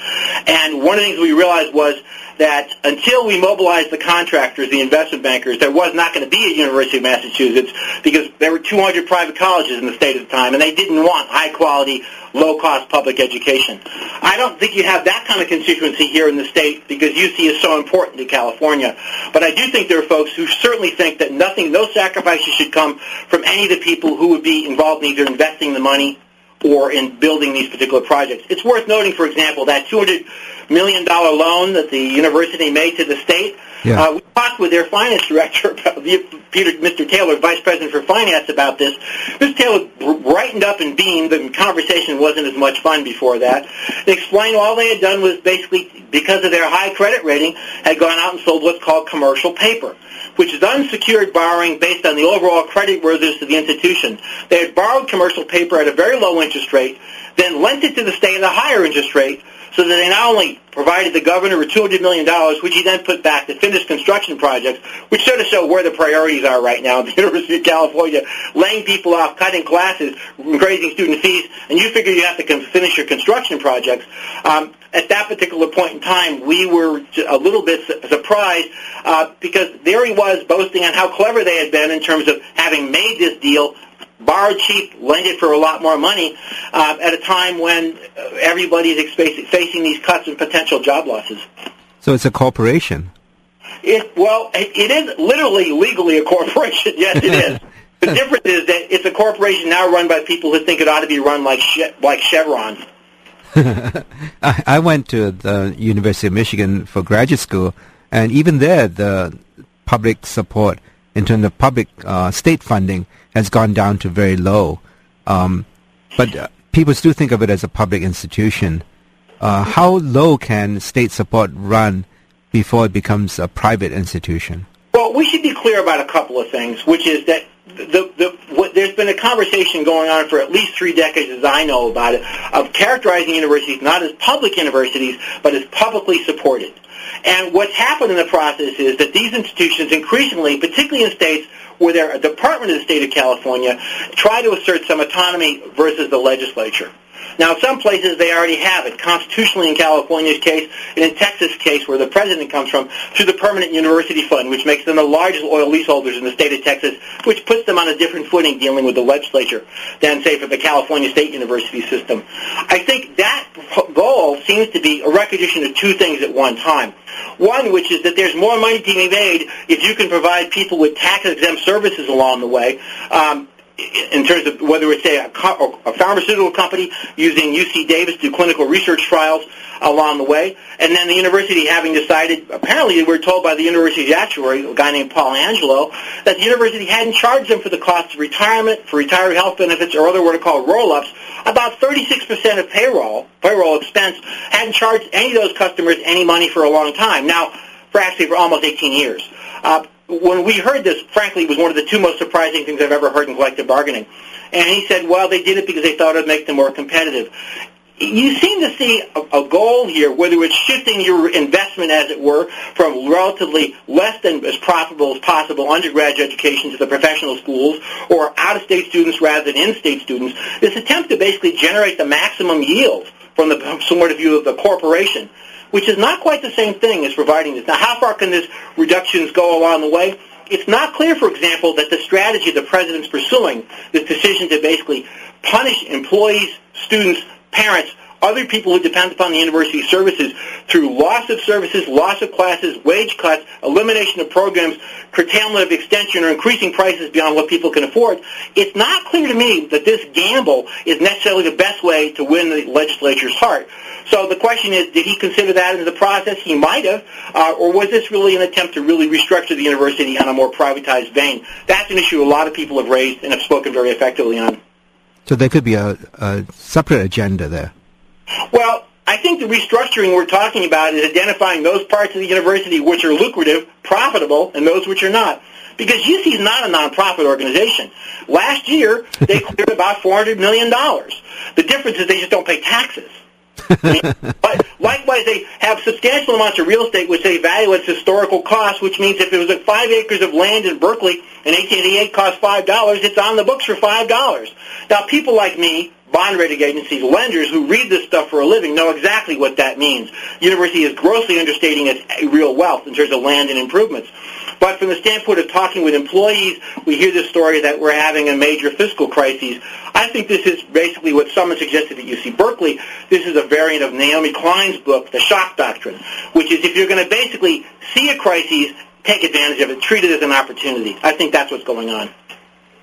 and one of the things we realized was that until we mobilized the contractors, the investment bankers, there was not going to be a University of Massachusetts because there were 200 private colleges in the state at the time, and they didn't want high-quality, low-cost public education. I don't think you have that kind of constituency here in the state because UC is so important to California. But I do think there are folks who certainly think that nothing, no sacrifices should come from any of the people who would be involved in either investing the money or in building these particular projects. It's worth noting, for example, that 200 million dollar loan that the university made to the state. Yeah. Uh, we talked with their finance director, Peter, Mr. Taylor, vice president for finance, about this. Mr. Taylor brightened up and beamed. The conversation wasn't as much fun before that. They explained all they had done was basically, because of their high credit rating, had gone out and sold what's called commercial paper which is unsecured borrowing based on the overall credit worthiness of the institution. They had borrowed commercial paper at a very low interest rate, then lent it to the state at a higher interest rate, so that they not only provided the governor with $200 million, which he then put back to finish construction projects, which sort of show where the priorities are right now at the University of California, laying people off, cutting classes, raising student fees, and you figure you have to finish your construction projects. Um, at that particular point in time, we were a little bit surprised uh, because there he was boasting on how clever they had been in terms of having made this deal borrowed cheap, lend it for a lot more money uh, at a time when everybody is facing these cuts and potential job losses. So it's a corporation. It, well, it is literally legally a corporation. Yes, it is. the difference is that it's a corporation now run by people who think it ought to be run like like Chevron. I, I went to the University of Michigan for graduate school, and even there, the public support in terms of public uh, state funding has gone down to very low. Um, but uh, people still think of it as a public institution. Uh, how low can state support run before it becomes a private institution? Well, we should be clear about a couple of things, which is that the, the, what, there's been a conversation going on for at least three decades, as I know about it, of characterizing universities not as public universities, but as publicly supported. And what's happened in the process is that these institutions increasingly, particularly in states where they're a department of the state of California, try to assert some autonomy versus the legislature. Now, some places they already have it, constitutionally in California's case, and in Texas' case, where the president comes from, through the Permanent University Fund, which makes them the largest oil leaseholders in the state of Texas, which puts them on a different footing dealing with the legislature than, say, for the California State University system. I think that goal seems to be a recognition of two things at one time. One, which is that there's more money to be made if you can provide people with tax-exempt services along the way. Um, in terms of whether it's say a, a pharmaceutical company using UC Davis to do clinical research trials along the way, and then the university having decided, apparently we're told by the university's actuary, a guy named Paul Angelo, that the university hadn't charged them for the cost of retirement, for retiree health benefits, or other what are called roll-ups. About 36% of payroll, payroll expense, hadn't charged any of those customers any money for a long time. Now, for actually for almost 18 years. Uh, when we heard this, frankly, it was one of the two most surprising things I've ever heard in collective bargaining. And he said, well, they did it because they thought it would make them more competitive. You seem to see a, a goal here, whether it's shifting your investment, as it were, from relatively less than as profitable as possible undergraduate education to the professional schools, or out-of-state students rather than in-state students. This attempt to basically generate the maximum yield from the point of view of the corporation which is not quite the same thing as providing this. Now, how far can these reductions go along the way? It's not clear, for example, that the strategy the president's pursuing, this decision to basically punish employees, students, parents other people who depend upon the university services through loss of services, loss of classes, wage cuts, elimination of programs, curtailment of extension, or increasing prices beyond what people can afford, it's not clear to me that this gamble is necessarily the best way to win the legislature's heart. So the question is, did he consider that in the process? He might have. Uh, or was this really an attempt to really restructure the university on a more privatized vein? That's an issue a lot of people have raised and have spoken very effectively on. So there could be a, a separate agenda there. Well, I think the restructuring we're talking about is identifying those parts of the university which are lucrative, profitable, and those which are not. Because UC is not a nonprofit organization. Last year, they cleared about $400 million. The difference is they just don't pay taxes. but likewise, they have substantial amounts of real estate which they value at historical cost, which means if it was at five acres of land in Berkeley in 1888 cost five dollars, it's on the books for five dollars. Now, people like me bond rating agencies, lenders who read this stuff for a living know exactly what that means. University is grossly understating its real wealth in terms of land and improvements. But from the standpoint of talking with employees, we hear this story that we're having a major fiscal crisis. I think this is basically what someone suggested at UC Berkeley. This is a variant of Naomi Klein's book, The Shock Doctrine, which is if you're going to basically see a crisis, take advantage of it, treat it as an opportunity. I think that's what's going on.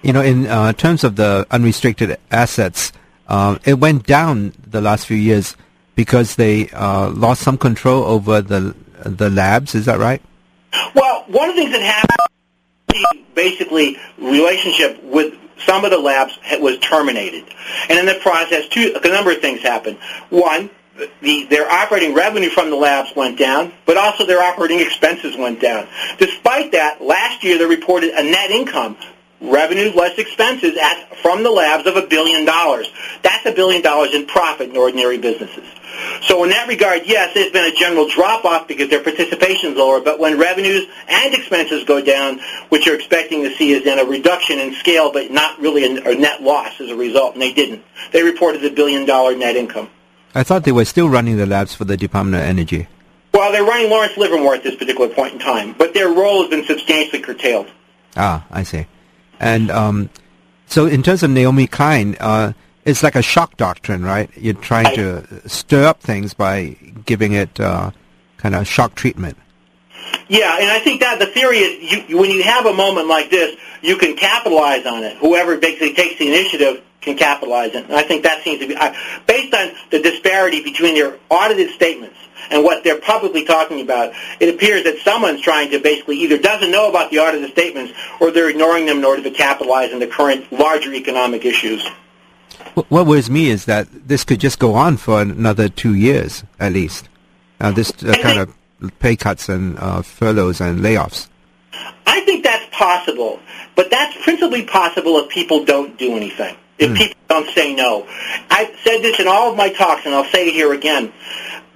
You know, in uh, terms of the unrestricted assets, uh, it went down the last few years because they uh, lost some control over the the labs. Is that right? Well, one of the things that happened, basically, relationship with some of the labs was terminated, and in the process, two, a number of things happened. One, the, their operating revenue from the labs went down, but also their operating expenses went down. Despite that, last year they reported a net income revenue less expenses at, from the labs of a billion dollars. That's a billion dollars in profit in ordinary businesses. So in that regard, yes, there's been a general drop-off because their participation is lower, but when revenues and expenses go down, what you're expecting to see is then a reduction in scale, but not really a, a net loss as a result, and they didn't. They reported a billion-dollar net income. I thought they were still running the labs for the Department of Energy. Well, they're running Lawrence Livermore at this particular point in time, but their role has been substantially curtailed. Ah, I see. And um, so in terms of Naomi Klein, uh, it's like a shock doctrine, right? You're trying to stir up things by giving it uh, kind of shock treatment. Yeah, and I think that the theory is you, when you have a moment like this, you can capitalize on it. Whoever basically takes the initiative can capitalize on it. And I think that seems to be, uh, based on the disparity between their audited statements and what they're publicly talking about, it appears that someone's trying to basically either doesn't know about the audited statements or they're ignoring them in order to capitalize on the current larger economic issues. What worries me is that this could just go on for another two years at least. Uh, this uh, kind of pay cuts and uh, furloughs and layoffs. I think that's possible, but that's principally possible if people don't do anything. If mm. people don't say no. I've said this in all of my talks, and I'll say it here again.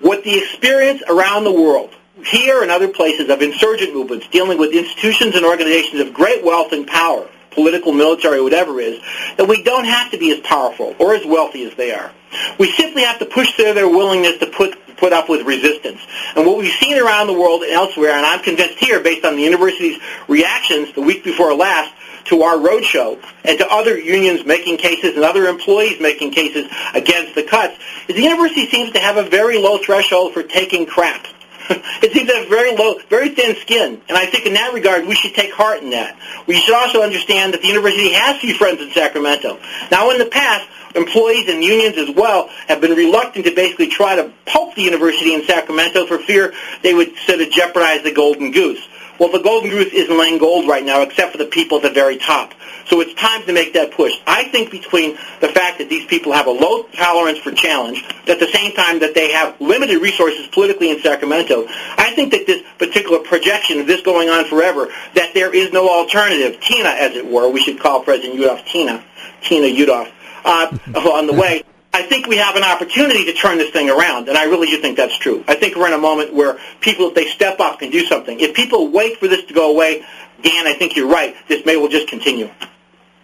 What the experience around the world, here and other places, of insurgent movements dealing with institutions and organizations of great wealth and power, political, military, whatever it is, that we don't have to be as powerful or as wealthy as they are. We simply have to push through their willingness to put put up with resistance. And what we've seen around the world and elsewhere, and I'm convinced here, based on the university's reactions the week before last to our roadshow and to other unions making cases and other employees making cases against the cuts, is the university seems to have a very low threshold for taking crap. it seems to have very low, very thin skin. And I think in that regard, we should take heart in that. We should also understand that the university has few friends in Sacramento. Now, in the past, employees and unions as well have been reluctant to basically try to pulp the university in Sacramento for fear they would sort of jeopardize the golden goose. Well, the golden goose isn't laying gold right now, except for the people at the very top. So it's time to make that push. I think between the fact that these people have a low tolerance for challenge, at the same time that they have limited resources politically in Sacramento, I think that this particular projection of this going on forever, that there is no alternative, Tina, as it were, we should call President Yudof Tina, Tina Yudof, uh, on the way. I think we have an opportunity to turn this thing around, and I really do think that's true. I think we're in a moment where people, if they step up, can do something. If people wait for this to go away, Dan, I think you're right. This may well just continue.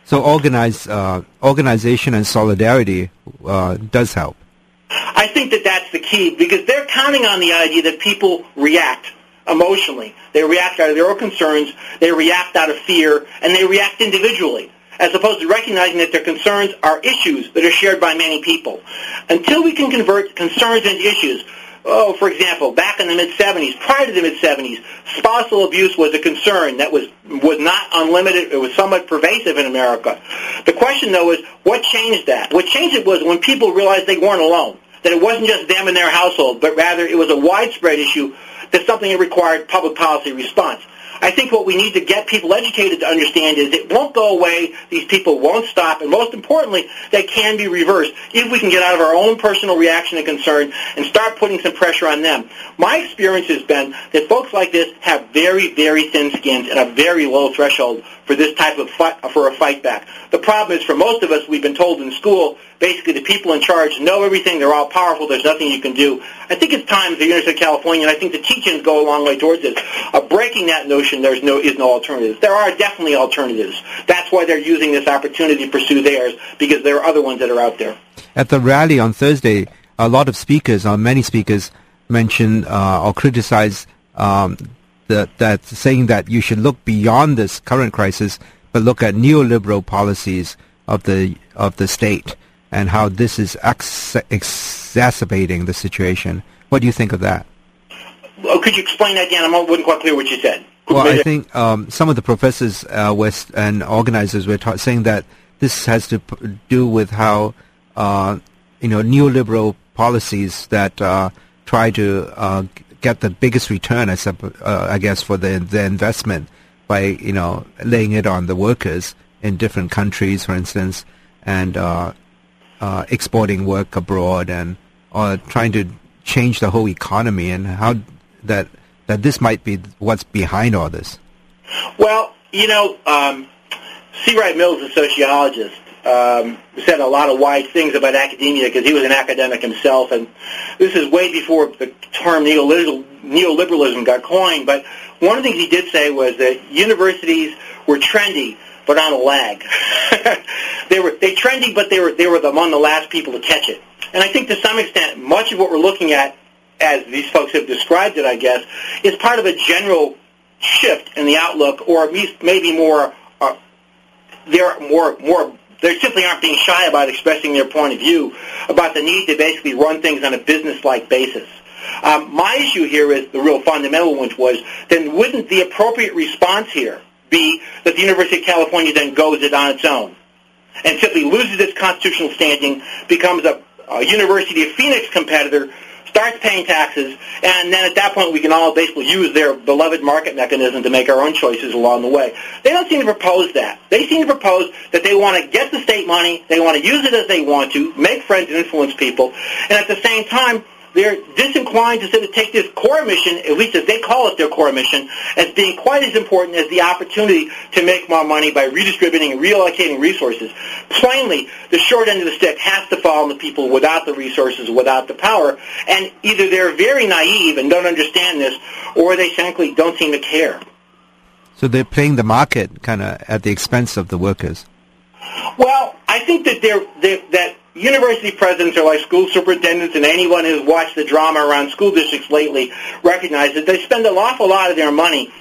So organize, uh, organization and solidarity uh, does help. I think that that's the key because they're counting on the idea that people react emotionally. They react out of their own concerns, they react out of fear, and they react individually as opposed to recognizing that their concerns are issues that are shared by many people. Until we can convert concerns into issues, oh, for example, back in the mid-70s, prior to the mid-70s, spousal abuse was a concern that was, was not unlimited. It was somewhat pervasive in America. The question, though, is what changed that? What changed it was when people realized they weren't alone, that it wasn't just them and their household, but rather it was a widespread issue that something that required public policy response. I think what we need to get people educated to understand is it won't go away, these people won't stop, and most importantly, they can be reversed if we can get out of our own personal reaction and concern and start putting some pressure on them. My experience has been that folks like this have very, very thin skins and a very low threshold for this type of fight, for a fight back. The problem is for most of us, we've been told in school, basically the people in charge know everything, they're all powerful, there's nothing you can do. I think it's time the University of California, and I think the teachings go a long way towards this, of breaking that notion there's no, is no alternatives. There are definitely alternatives. That's why they're using this opportunity to pursue theirs, because there are other ones that are out there. At the rally on Thursday, a lot of speakers, or many speakers, mentioned uh, or criticized um, that saying that you should look beyond this current crisis, but look at neoliberal policies of the of the state and how this is ex- exacerbating the situation. What do you think of that? Well, could you explain that again? I wasn't quite clear what you said. Well, I think um, some of the professors uh, and organizers were ta- saying that this has to p- do with how uh, you know neoliberal policies that uh, try to uh, get the biggest return, I, uh, I guess, for the, the investment by you know laying it on the workers in different countries, for instance, and uh, exporting work abroad, and or trying to change the whole economy, and how that that this might be what's behind all this. Well, you know, um, C. Wright Mills, a sociologist, um, said a lot of wise things about academia because he was an academic himself, and this is way before the term neoliberalism got coined. But one of the things he did say was that universities were trendy, but on a lag. they were they trendy, but they were they were among the last people to catch it. And I think to some extent, much of what we're looking at, as these folks have described it, I guess, is part of a general shift in the outlook, or at least maybe more. Uh, there are more more they simply aren't being shy about expressing their point of view about the need to basically run things on a business-like basis. Um, my issue here is the real fundamental one was then wouldn't the appropriate response here be that the University of California then goes it on its own? and simply loses its constitutional standing, becomes a, a University of Phoenix competitor, starts paying taxes, and then at that point we can all basically use their beloved market mechanism to make our own choices along the way. They don't seem to propose that. They seem to propose that they want to get the state money, they want to use it as they want to, make friends and influence people, and at the same time they're disinclined to sort of take this core mission, at least as they call it their core mission, as being quite as important as the opportunity to make more money by redistributing and reallocating resources. Plainly, the short end of the stick has to fall on the people without the resources, without the power, and either they're very naive and don't understand this, or they frankly don't seem to care. So they're playing the market kind of at the expense of the workers. Well, I think that they're, they're that university presidents are like school superintendents, and anyone who's watched the drama around school districts lately recognizes that they spend an awful lot of their money,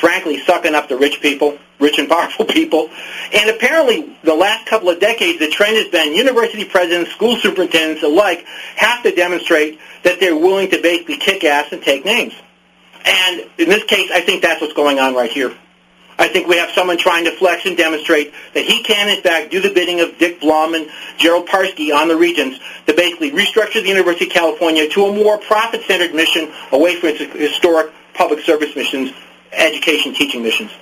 frankly, sucking up the rich people, rich and powerful people. And apparently, the last couple of decades, the trend has been university presidents, school superintendents alike have to demonstrate that they're willing to basically kick ass and take names. And in this case, I think that's what's going on right here. I think we have someone trying to flex and demonstrate that he can, in fact, do the bidding of Dick Blum and Gerald Parsky on the Regents to basically restructure the University of California to a more profit-centered mission away from its historic public service missions, education teaching missions.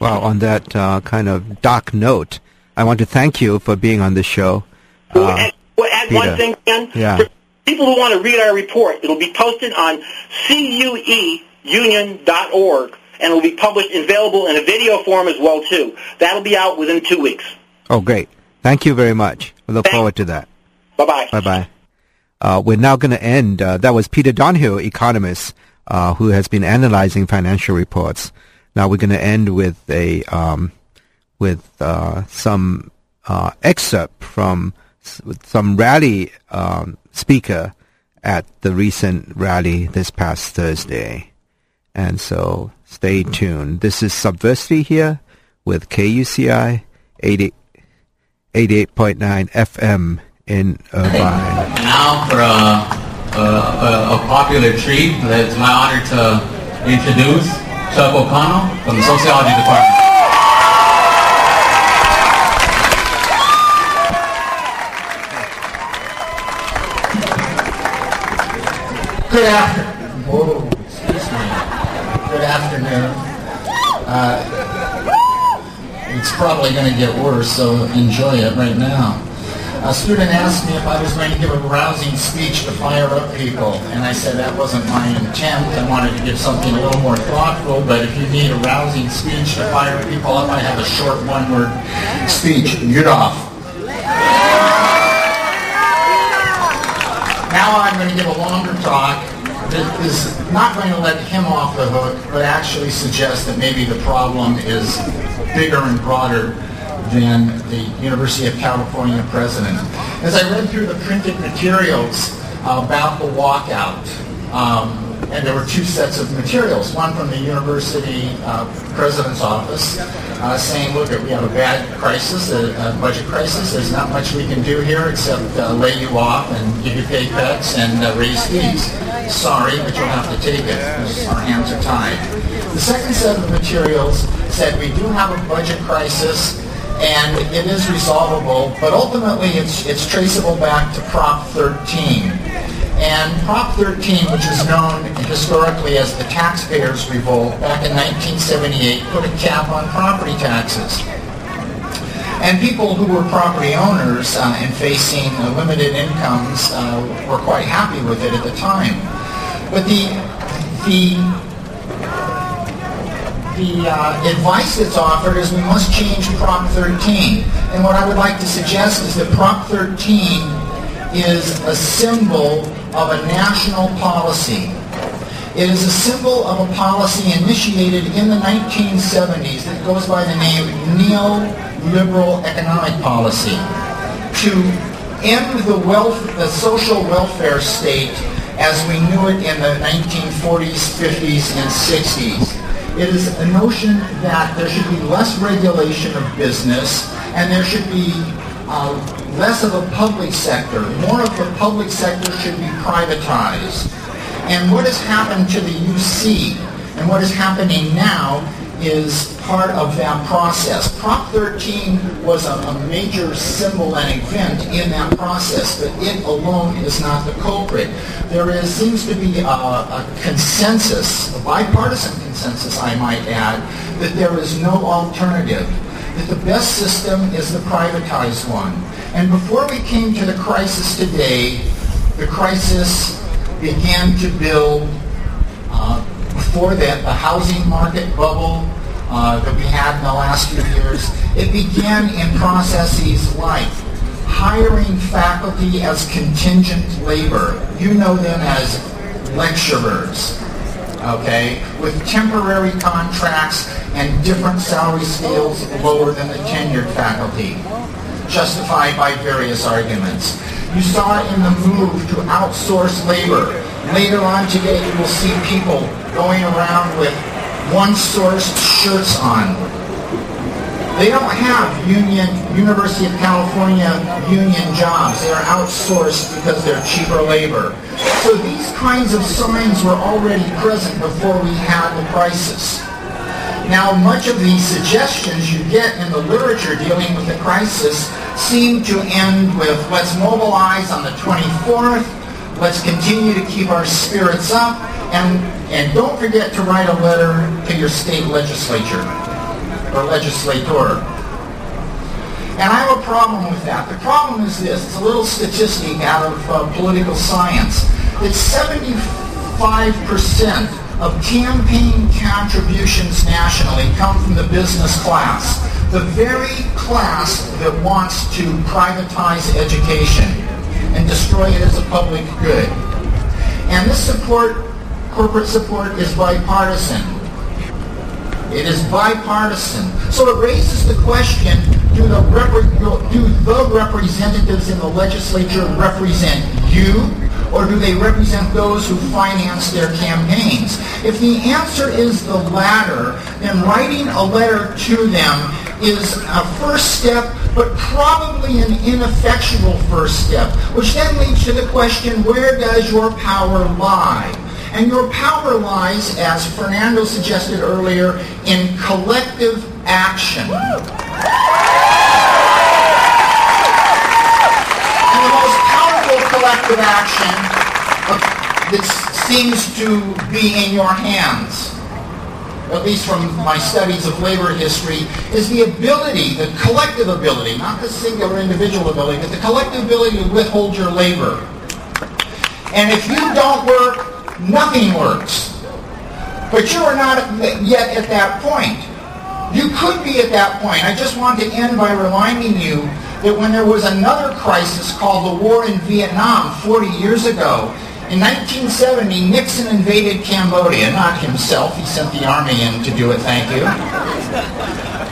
Well, on that uh, kind of dark note, I want to thank you for being on the show. Uh, we'll add, we'll add one thing. Yeah. For people who want to read our report, it'll be posted on cueunion.org and it will be published and available in a video form as well too. That'll be out within two weeks. Oh, great! Thank you very much. We look Thanks. forward to that. Bye bye. Bye bye. Uh, we're now going to end. Uh, that was Peter Donohue, economist, uh, who has been analyzing financial reports. Now we're going to end with a um, with uh, some uh, excerpt from some rally um, speaker at the recent rally this past Thursday. And so stay tuned. This is Subversity here with KUCI 88, 88.9 FM in Irvine. Now for a, a, a, a popular treat, it's my honor to introduce Chuck O'Connell from the Sociology Department. Good afternoon. Whoa, excuse me. Good afternoon. Uh, it's probably going to get worse, so enjoy it right now. A student asked me if I was going to give a rousing speech to fire up people, and I said that wasn't my intent. I wanted to give something a little more thoughtful, but if you need a rousing speech to fire people up, I have a short one-word speech. Get off. Now I'm going to give a longer talk is not going to let him off the hook, but actually suggest that maybe the problem is bigger and broader than the University of California president. As I read through the printed materials about the walkout, um, and there were two sets of materials, one from the university uh, president's office uh, saying, look, we have a bad crisis, a, a, budget crisis. There's not much we can do here except uh, lay you off and give you pay cuts and uh, raise fees. Sorry, but you'll have to take it our hands are tied. The second set of materials said we do have a budget crisis and it is resolvable, but ultimately it's, it's traceable back to Prop 13. And Prop 13, which is known historically as the Taxpayers' Revolt, back in 1978, put a cap on property taxes. And people who were property owners uh, and facing uh, limited incomes uh, were quite happy with it at the time. But the, the the uh, advice that's offered is we must change Prop 13. And what I would like to suggest is that Prop 13 is a symbol of a national policy. It is a symbol of a policy initiated in the 1970s that goes by the name neoliberal economic policy to end the, wealth, the social welfare state as we knew it in the 1940s, 50s, and 60s. It is a notion that there should be less regulation of business and there should be uh, less of a public sector. More of the public sector should be privatized. And what has happened to the UC and what is happening now is part of that process. Prop 13 was a, a, major symbol and event in that process, but it alone is not the culprit. There is, seems to be a, a consensus, a bipartisan consensus, I might add, that there is no alternative, that the best system is the privatized one. And before we came to the crisis today, the crisis began to build uh, before that, the housing market bubble uh, that we had in the last few years, it began in processes like hiring faculty as contingent labor. You know them as lecturers, okay, with temporary contracts and different salary scales lower than the tenured faculty, justified by various arguments. You saw it in the move to outsource labor Later on today, you will see people going around with one-source shirts on. They don't have union, University of California union jobs. They are outsourced because they're cheaper labor. So these kinds of signs were already present before we had the crisis. Now, much of the suggestions you get in the literature dealing with the crisis seem to end with let's mobilize on the 24th, Let's continue to keep our spirits up. And, and don't forget to write a letter to your state legislature or legislator. And I have a problem with that. The problem is this. It's a little statistic out of uh, political science. That 75% of campaign contributions nationally come from the business class. The very class that wants to privatize education and destroy it as a public good. And this support, corporate support, is bipartisan. It is bipartisan. So it raises the question, do the, do the representatives in the legislature represent you or do they represent those who finance their campaigns? If the answer is the latter, then writing a letter to them is a first step, but probably an ineffectual first step, which then leads to the question, where does your power lie? And your power lies, as Fernando suggested earlier, in collective action. And the most powerful collective action uh, that seems to be in your hands at least from my studies of labor history, is the ability, the collective ability, not the singular individual ability, but the collective ability to withhold your labor. And if you don't work, nothing works. But you are not yet at that point. You could be at that point. I just want to end by reminding you that when there was another crisis called the war in Vietnam 40 years ago, in 1970, Nixon invaded Cambodia. Not himself. He sent the army in to do it, thank you.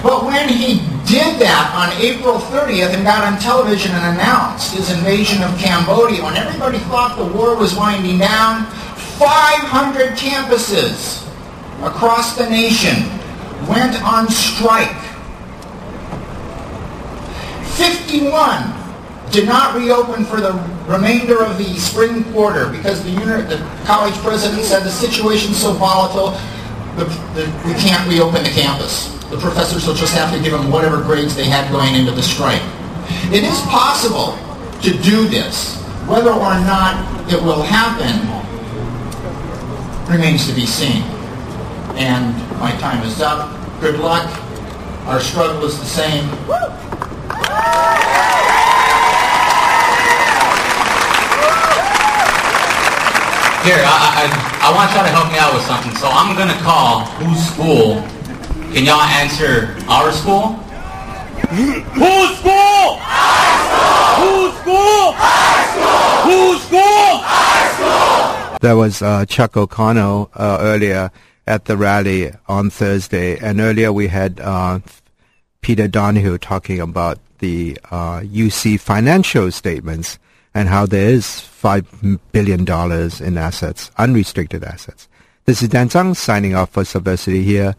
But when he did that on April 30th and got on television and announced his invasion of Cambodia, when everybody thought the war was winding down, 500 campuses across the nation went on strike. 51 did not reopen for the remainder of the spring quarter because the, unit, the college president said the situation's so volatile, the, we can't reopen the campus. The professors will just have to give them whatever grades they had going into the strike. It is possible to do this. Whether or not it will happen remains to be seen. And my time is up. Good luck. Our struggle is the same. Here, I, I, I want y'all to help me out with something. So I'm going to call whose school. Can y'all answer our school? Whose school? Our school! Whose school? Our school! Whose school? Our school! That was uh, Chuck O'Connell uh, earlier at the rally on Thursday. And earlier we had uh, Peter Donahue talking about the UC uh, financial statements and how there is $5 billion in assets, unrestricted assets. This is Dan Tsang signing off for Subversity here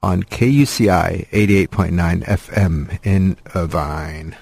on KUCI 88.9 FM in Irvine.